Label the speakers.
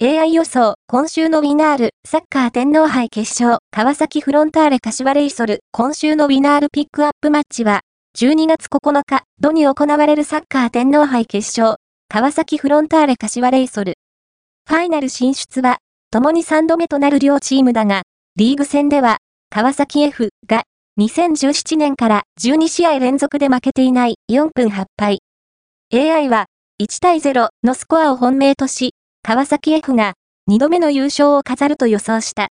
Speaker 1: AI 予想、今週のウィナール、サッカー天皇杯決勝、川崎フロンターレ柏レイソル、今週のウィナールピックアップマッチは、12月9日、土に行われるサッカー天皇杯決勝、川崎フロンターレ柏レイソル。ファイナル進出は、共に3度目となる両チームだが、リーグ戦では、川崎 F が、2017年から12試合連続で負けていない4分8敗。AI は、1対0のスコアを本命とし、川崎 F が2度目の優勝を飾ると予想した。